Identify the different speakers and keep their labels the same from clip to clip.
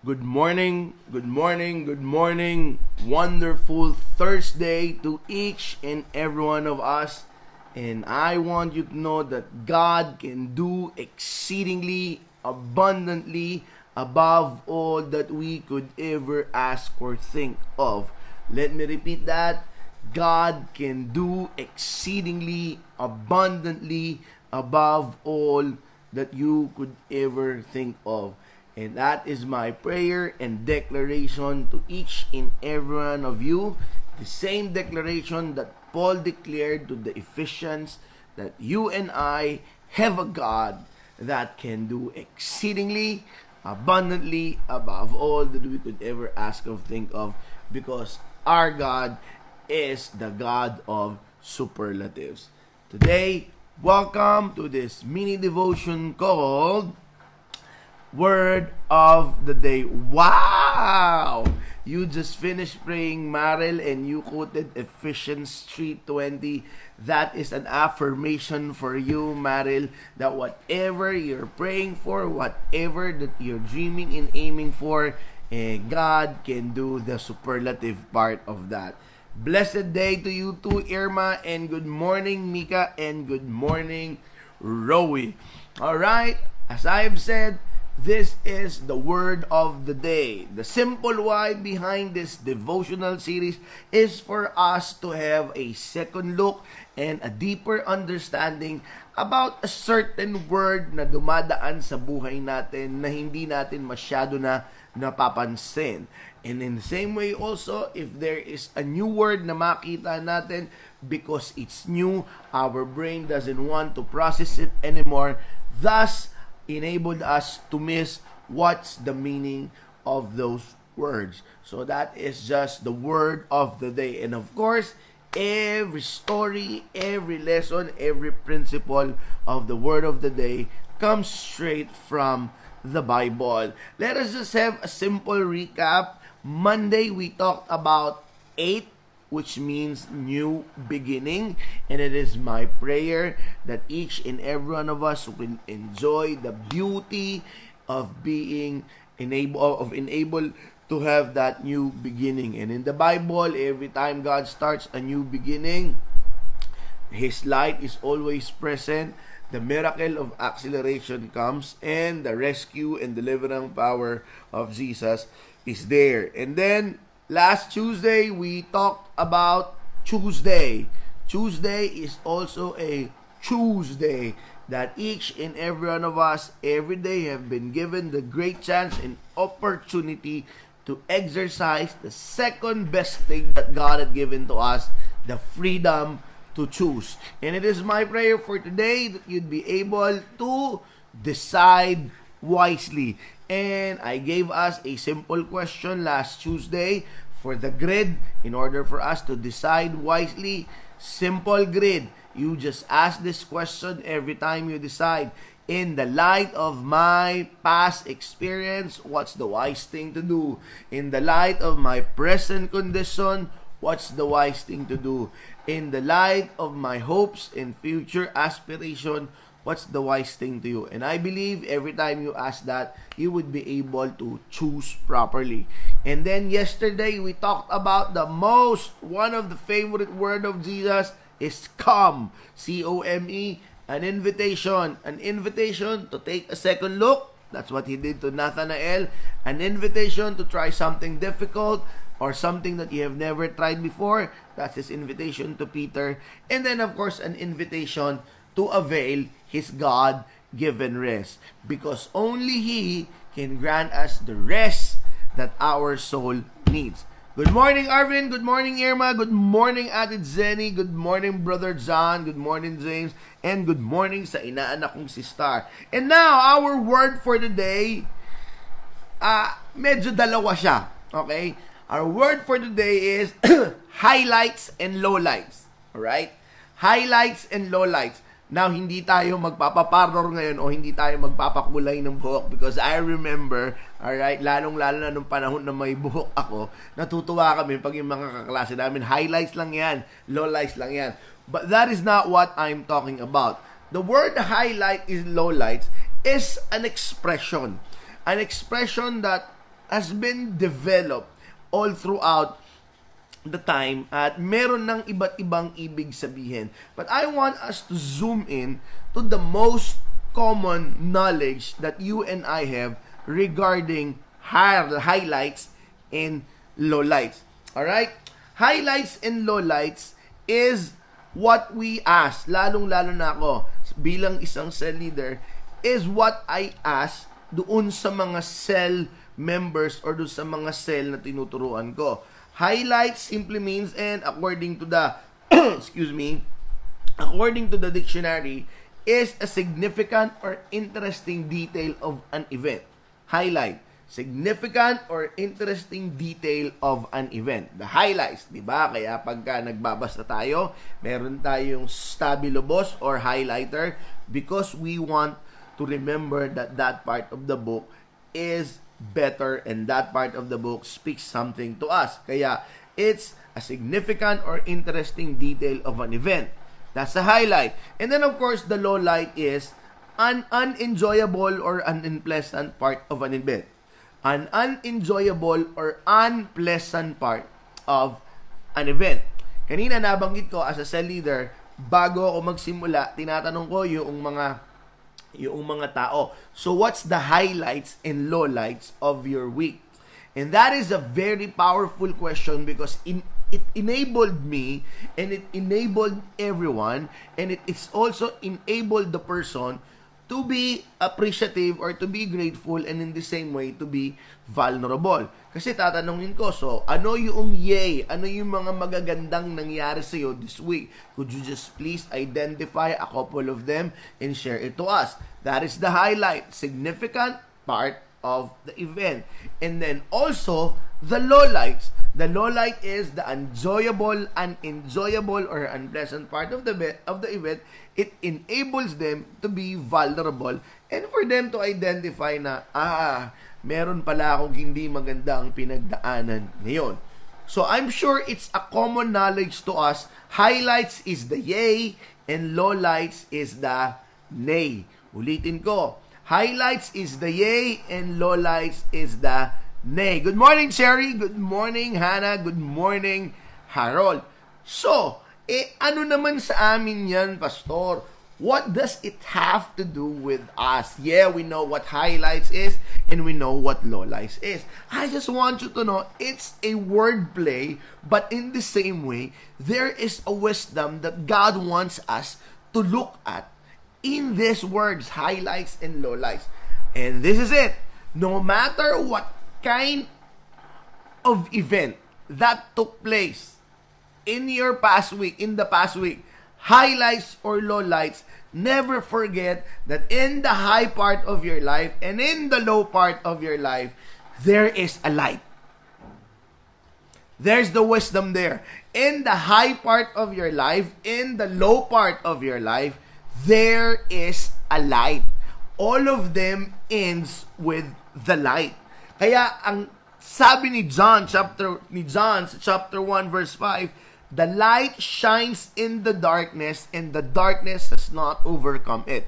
Speaker 1: Good morning, good morning, good morning. Wonderful Thursday to each and every one of us. And I want you to know that God can do exceedingly abundantly above all that we could ever ask or think of. Let me repeat that. God can do exceedingly abundantly above all that you could ever think of. And that is my prayer and declaration to each and every one of you. The same declaration that Paul declared to the Ephesians that you and I have a God that can do exceedingly abundantly above all that we could ever ask or think of because our God is the God of superlatives. Today, welcome to this mini devotion called Word of the Day. Wow! You just finished praying Maril and you quoted Ephesians 3.20. That is an affirmation for you, Maril, that whatever you're praying for, whatever that you're dreaming and aiming for, eh, God can do the superlative part of that. Blessed day to you too, Irma, and good morning, Mika, and good morning, Rowie. All right, as I have said, this is the word of the day. The simple why behind this devotional series is for us to have a second look and a deeper understanding about a certain word na dumadaan sa buhay natin na hindi natin masyado na napapansin. And in the same way also, if there is a new word na makita natin because it's new, our brain doesn't want to process it anymore. Thus, enabled us to miss what's the meaning of those words. So that is just the word of the day. And of course, every story, every lesson, every principle of the word of the day comes straight from the Bible. Let us just have a simple recap. Monday, we talked about eight which means new beginning. And it is my prayer that each and every one of us will enjoy the beauty of being enable of enable to have that new beginning. And in the Bible, every time God starts a new beginning, His light is always present. The miracle of acceleration comes, and the rescue and delivering power of Jesus is there. And then Last Tuesday, we talked about Tuesday. Tuesday is also a Tuesday that each and every one of us every day have been given the great chance and opportunity to exercise the second best thing that God had given to us, the freedom to choose. And it is my prayer for today that you'd be able to decide wisely. And I gave us a simple question last Tuesday for the grid in order for us to decide wisely. Simple grid. You just ask this question every time you decide. In the light of my past experience, what's the wise thing to do? In the light of my present condition, what's the wise thing to do? In the light of my hopes and future aspiration, what's the wise thing to you? And I believe every time you ask that, you would be able to choose properly. And then yesterday we talked about the most one of the favorite word of Jesus is come. C O M E an invitation, an invitation to take a second look. That's what he did to Nathanael. An invitation to try something difficult or something that you have never tried before. That's his invitation to Peter. And then, of course, an invition to avail his God given rest because only He can grant us the rest that our soul needs. Good morning, Arvin. Good morning, Irma. Good morning, Ate Zenny. Good morning, Brother John. Good morning, James. And good morning sa inaanak kong si Star. And now, our word for the day, uh, medyo dalawa siya. Okay? Our word for the day is highlights and lowlights. Alright? Highlights and lowlights. Now, hindi tayo magpapaparlor ngayon o hindi tayo magpapakulay ng buhok because I remember, alright, lalong-lalo na nung panahon na may buhok ako, natutuwa kami pag yung mga kaklase namin, highlights lang yan, lowlights lang yan. But that is not what I'm talking about. The word highlight is lowlights is an expression. An expression that has been developed all throughout the time at meron ng iba't ibang ibig sabihin. But I want us to zoom in to the most common knowledge that you and I have regarding highlights and lowlights. Alright? Highlights and lowlights is what we ask, lalong-lalo na ako bilang isang cell leader, is what I ask doon sa mga cell members or doon sa mga cell na tinuturuan ko. Highlight simply means, and according to the, excuse me, according to the dictionary, is a significant or interesting detail of an event. Highlight, significant or interesting detail of an event. The highlights, di ba? Kaya pagka nagbabasa tayo, meron tayong stabilo boss or highlighter because we want to remember that that part of the book is better and that part of the book speaks something to us. Kaya it's a significant or interesting detail of an event. That's the highlight. And then of course the low light is an unenjoyable or unpleasant part of an event. An unenjoyable or unpleasant part of an event. Kanina nabanggit ko as a cell leader, bago ako magsimula, tinatanong ko yung mga yung mga tao. So what's the highlights and lowlights of your week? And that is a very powerful question because in it enabled me and it enabled everyone and it is also enabled the person to be appreciative or to be grateful and in the same way to be vulnerable. Kasi tatanungin ko, so ano yung yay? Ano yung mga magagandang nangyari sa iyo this week? Could you just please identify a couple of them and share it to us? That is the highlight, significant part of the event. And then also the lowlights. The lowlight is the enjoyable, unenjoyable, or unpleasant part of the of the event. It enables them to be vulnerable and for them to identify na, ah, meron pala akong hindi magandang pinagdaanan ngayon. So I'm sure it's a common knowledge to us. Highlights is the yay and lowlights is the nay. Ulitin ko. Highlights is the yay and lowlights is the Nay. Good morning, Sherry. Good morning, Hannah. Good morning, Harold. So, eh, ano naman sa amin yan, Pastor? What does it have to do with us? Yeah, we know what highlights is and we know what lowlights is. I just want you to know it's a wordplay, but in the same way, there is a wisdom that God wants us to look at in these words, highlights and lowlights. And this is it. No matter what kind of event that took place in your past week, in the past week, highlights or lowlights, never forget that in the high part of your life and in the low part of your life, there is a light. There's the wisdom there. In the high part of your life, in the low part of your life, there is a light. All of them ends with the light. Kaya ang sabi ni John chapter ni John chapter 1 verse 5, the light shines in the darkness and the darkness has not overcome it.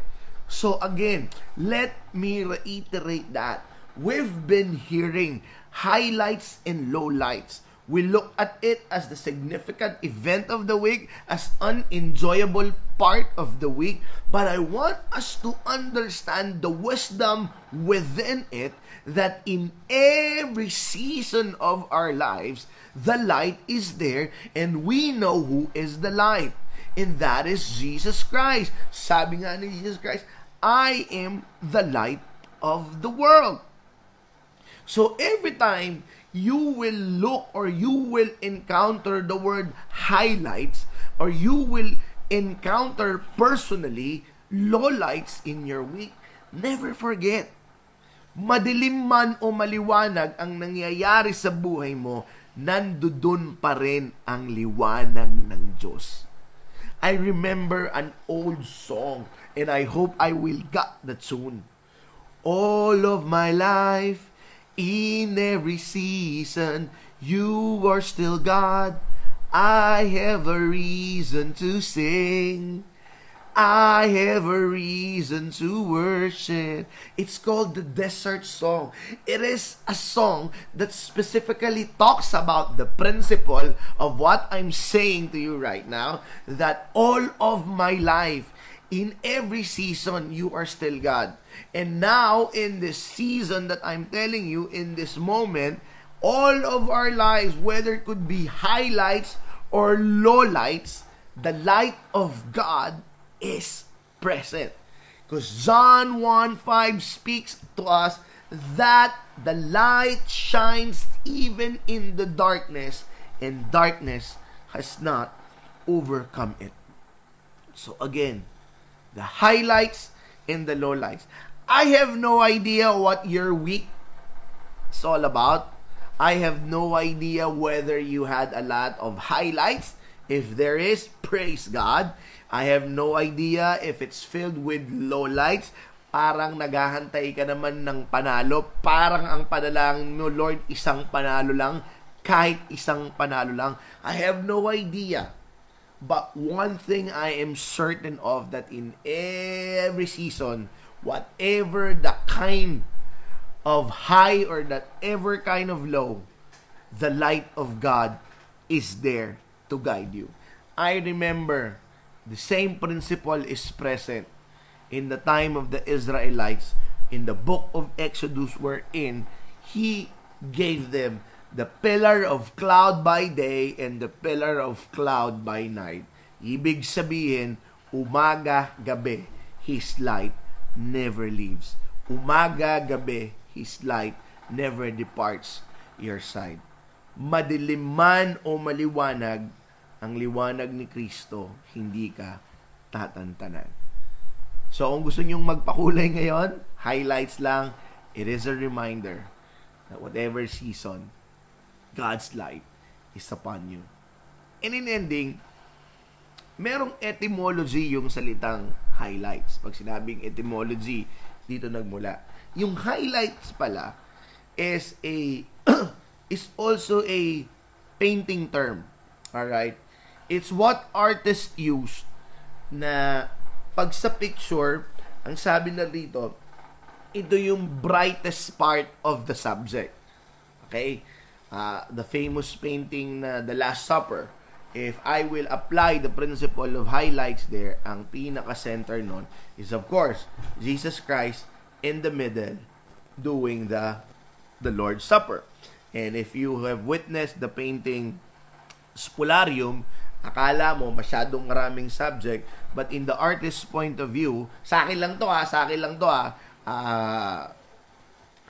Speaker 1: So again, let me reiterate that. We've been hearing highlights and lowlights. We look at it as the significant event of the week, as unenjoyable part of the week, but I want us to understand the wisdom within it that in every season of our lives, the light is there and we know who is the light. And that is Jesus Christ. Sabi nga ni Jesus Christ, I am the light of the world. So every time you will look or you will encounter the word highlights or you will encounter personally lowlights in your week, never forget madilim man o maliwanag ang nangyayari sa buhay mo, nandoon pa rin ang liwanag ng Diyos. I remember an old song and I hope I will get the tune. All of my life, in every season, you are still God. I have a reason to sing. I have a reason to worship. It's called the Desert Song. It is a song that specifically talks about the principle of what I'm saying to you right now that all of my life, in every season, you are still God. And now, in this season that I'm telling you, in this moment, all of our lives, whether it could be highlights or lowlights, the light of God is present. Because John 1 5 speaks to us that the light shines even in the darkness, and darkness has not overcome it. So again, the highlights and the lowlights. I have no idea what your week is all about. I have no idea whether you had a lot of highlights. If there is, praise God. I have no idea if it's filled with lowlights. Parang naghahantay ka naman ng panalo. Parang ang panalangin mo, Lord, isang panalo lang. Kahit isang panalo lang. I have no idea. But one thing I am certain of that in every season, whatever the kind of high or that ever kind of low, the light of God is there to guide you. I remember the same principle is present in the time of the Israelites in the book of Exodus wherein he gave them the pillar of cloud by day and the pillar of cloud by night. Ibig sabihin, umaga, gabi, his light never leaves. Umaga, gabi, His light never departs your side. Madilim man o maliwanag, ang liwanag ni Kristo, hindi ka tatantanan. So kung gusto nyong magpakulay ngayon, highlights lang, it is a reminder that whatever season, God's light is upon you. And in ending, merong etymology yung salitang highlights. Pag sinabing etymology, dito nagmula. Yung highlights pala is a is also a painting term. All right? It's what artists use na pag sa picture, ang sabi na dito, ito yung brightest part of the subject. Okay? Uh, the famous painting na The Last Supper if I will apply the principle of highlights there, ang pinaka-center nun is of course, Jesus Christ in the middle doing the the Lord's Supper. And if you have witnessed the painting Spularium, akala mo masyadong maraming subject, but in the artist's point of view, sa akin lang to ha, sa akin lang to ha, uh,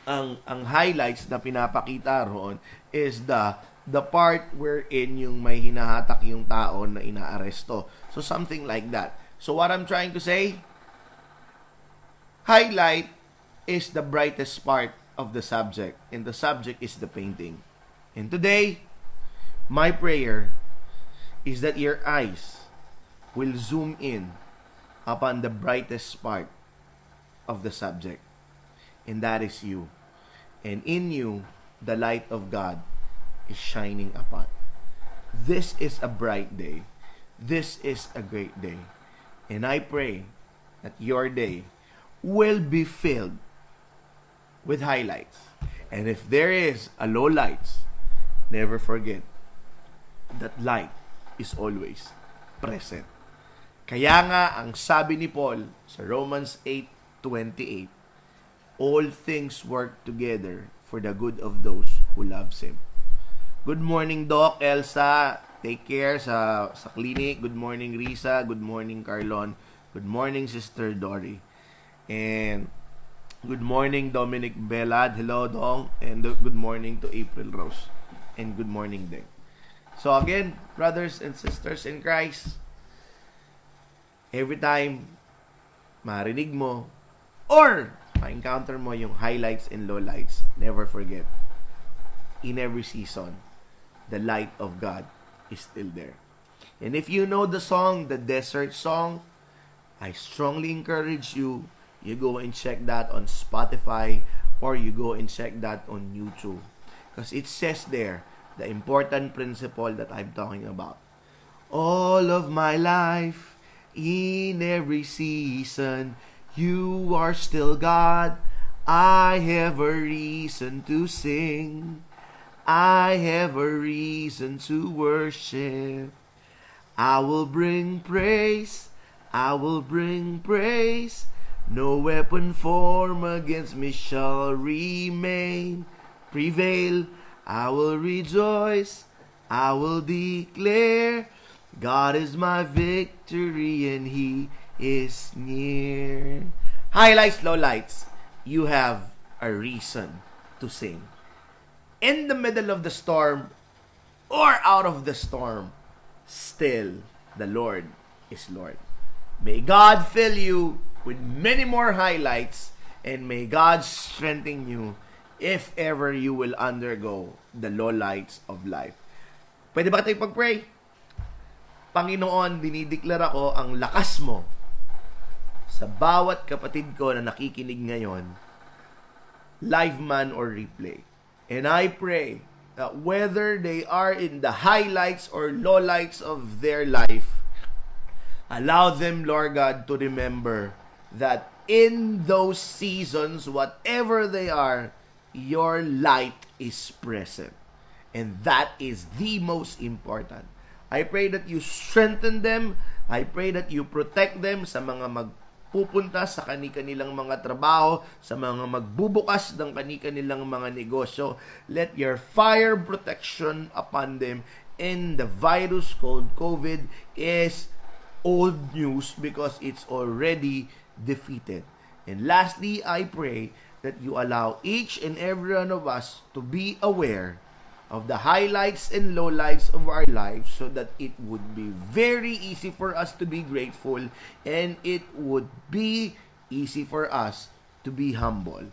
Speaker 1: ang ang highlights na pinapakita roon is the the part wherein yung may hinahatak yung tao na inaaresto. So something like that. So what I'm trying to say, highlight is the brightest part of the subject and the subject is the painting. And today, my prayer is that your eyes will zoom in upon the brightest part of the subject. And that is you. And in you, the light of God is shining upon. This is a bright day. This is a great day. And I pray that your day will be filled with highlights. And if there is a low lights, never forget that light is always present. Kaya nga ang sabi ni Paul sa Romans 8:28, all things work together for the good of those who loves him. Good morning, Doc, Elsa. Take care sa, sa clinic. Good morning, Risa. Good morning, Carlon. Good morning, Sister Dory. And good morning, Dominic Belad. Hello, Dong. And good morning to April Rose. And good morning, Deng. So again, brothers and sisters in Christ, every time marinig mo or ma-encounter mo yung highlights and lowlights, never forget, in every season, the light of God is still there. And if you know the song, the Desert Song, I strongly encourage you, you go and check that on Spotify or you go and check that on YouTube. Because it says there, the important principle that I'm talking about. All of my life, in every season. You are still God. I have a reason to sing. I have a reason to worship. I will bring praise. I will bring praise. No weapon formed against me shall remain. Prevail. I will rejoice. I will declare God is my victory and He is near. Highlights, lowlights. You have a reason to sing. In the middle of the storm or out of the storm, still the Lord is Lord. May God fill you with many more highlights and may God strengthen you if ever you will undergo the lowlights of life. Pwede ba tayo pag-pray? Panginoon, dinideklara ko ang lakas mo sa bawat kapatid ko na nakikinig ngayon, live man or replay. And I pray that whether they are in the highlights or lowlights of their life, allow them, Lord God, to remember that in those seasons, whatever they are, your light is present. And that is the most important. I pray that you strengthen them. I pray that you protect them sa mga magpupunta sa kani-kanilang mga trabaho, sa mga magbubukas ng kani-kanilang mga negosyo. Let your fire protection upon them in the virus called COVID is old news because it's already defeated. And lastly, I pray that you allow each and every one of us to be aware of the highlights and lowlights of our lives so that it would be very easy for us to be grateful and it would be easy for us to be humble.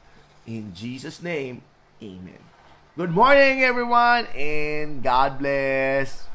Speaker 1: In Jesus' name, amen. Good morning, everyone, and God bless.